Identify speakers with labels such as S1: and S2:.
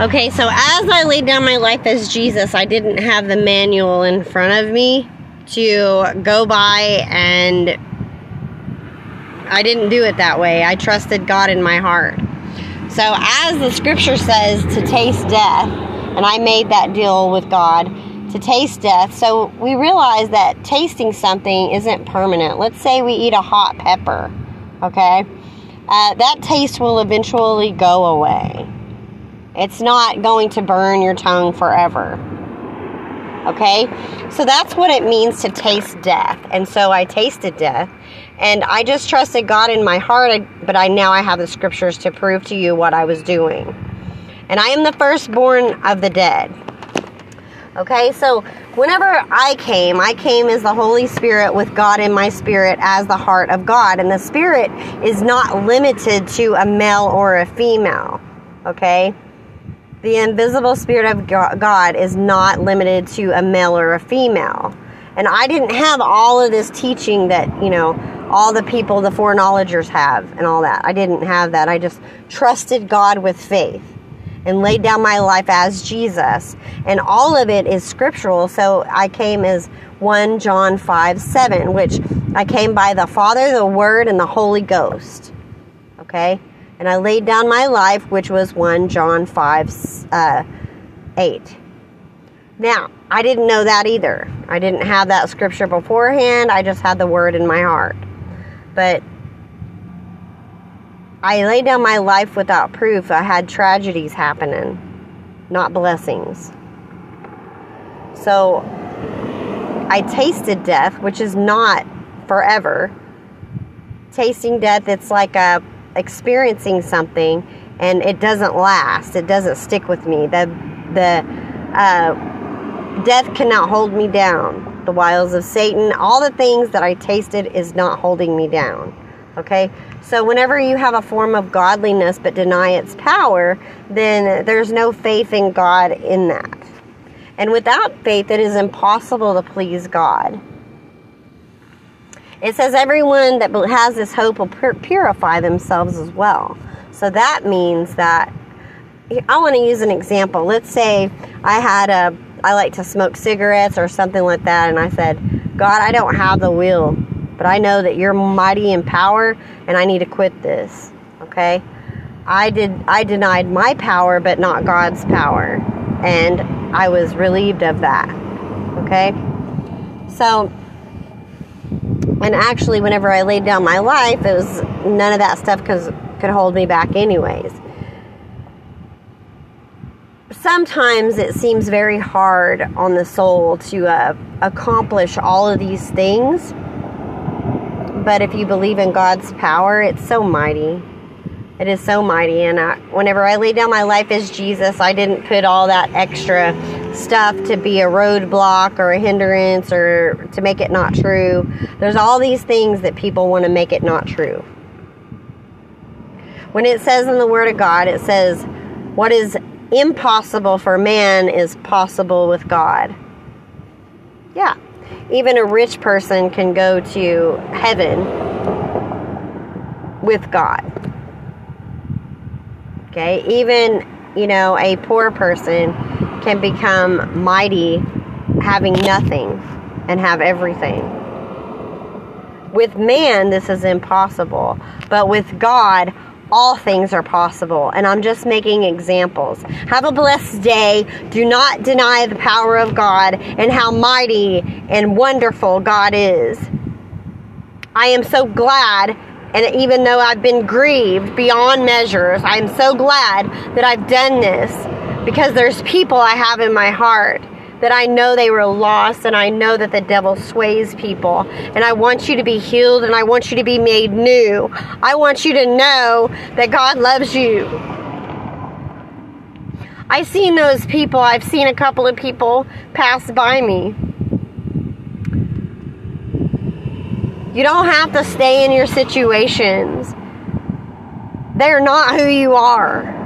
S1: Okay, so as I laid down my life as Jesus, I didn't have the manual in front of me to go by and I didn't do it that way. I trusted God in my heart. So, as the scripture says, to taste death, and I made that deal with God to taste death. So, we realize that tasting something isn't permanent. Let's say we eat a hot pepper, okay? Uh, that taste will eventually go away. It's not going to burn your tongue forever. Okay? So that's what it means to taste death. And so I tasted death. And I just trusted God in my heart, but I now I have the scriptures to prove to you what I was doing. And I am the firstborn of the dead. Okay, so whenever I came, I came as the Holy Spirit with God in my spirit as the heart of God. And the spirit is not limited to a male or a female. Okay? The invisible spirit of God is not limited to a male or a female. And I didn't have all of this teaching that, you know, all the people, the foreknowledgers have and all that. I didn't have that. I just trusted God with faith and laid down my life as Jesus. And all of it is scriptural. So I came as 1 John 5 7, which I came by the Father, the Word, and the Holy Ghost. Okay? And I laid down my life, which was 1 John 5 uh, 8. Now, I didn't know that either. I didn't have that scripture beforehand. I just had the word in my heart. But I laid down my life without proof. I had tragedies happening, not blessings. So I tasted death, which is not forever. Tasting death, it's like a experiencing something and it doesn't last. It doesn't stick with me. The the uh, death cannot hold me down. The wiles of Satan, all the things that I tasted, is not holding me down. Okay, so whenever you have a form of godliness but deny its power, then there's no faith in God in that. And without faith, it is impossible to please God. It says everyone that has this hope will purify themselves as well. So that means that I want to use an example. Let's say I had a I like to smoke cigarettes or something like that and I said, "God, I don't have the will, but I know that you're mighty in power and I need to quit this." Okay? I did I denied my power but not God's power. And I was relieved of that. Okay? So and actually, whenever I laid down my life, it was none of that stuff cause, could hold me back, anyways. Sometimes it seems very hard on the soul to uh, accomplish all of these things. But if you believe in God's power, it's so mighty. It is so mighty. And I, whenever I laid down my life as Jesus, I didn't put all that extra stuff to be a roadblock or a hindrance or to make it not true. There's all these things that people want to make it not true. When it says in the Word of God, it says, What is impossible for man is possible with God. Yeah. Even a rich person can go to heaven with God. Okay. Even, you know, a poor person can become mighty having nothing and have everything. With man, this is impossible, but with God, all things are possible. And I'm just making examples. Have a blessed day. Do not deny the power of God and how mighty and wonderful God is. I am so glad and even though I've been grieved beyond measures, I'm so glad that I've done this because there's people I have in my heart that I know they were lost and I know that the devil sways people. And I want you to be healed and I want you to be made new. I want you to know that God loves you. I've seen those people, I've seen a couple of people pass by me. You don't have to stay in your situations. They're not who you are.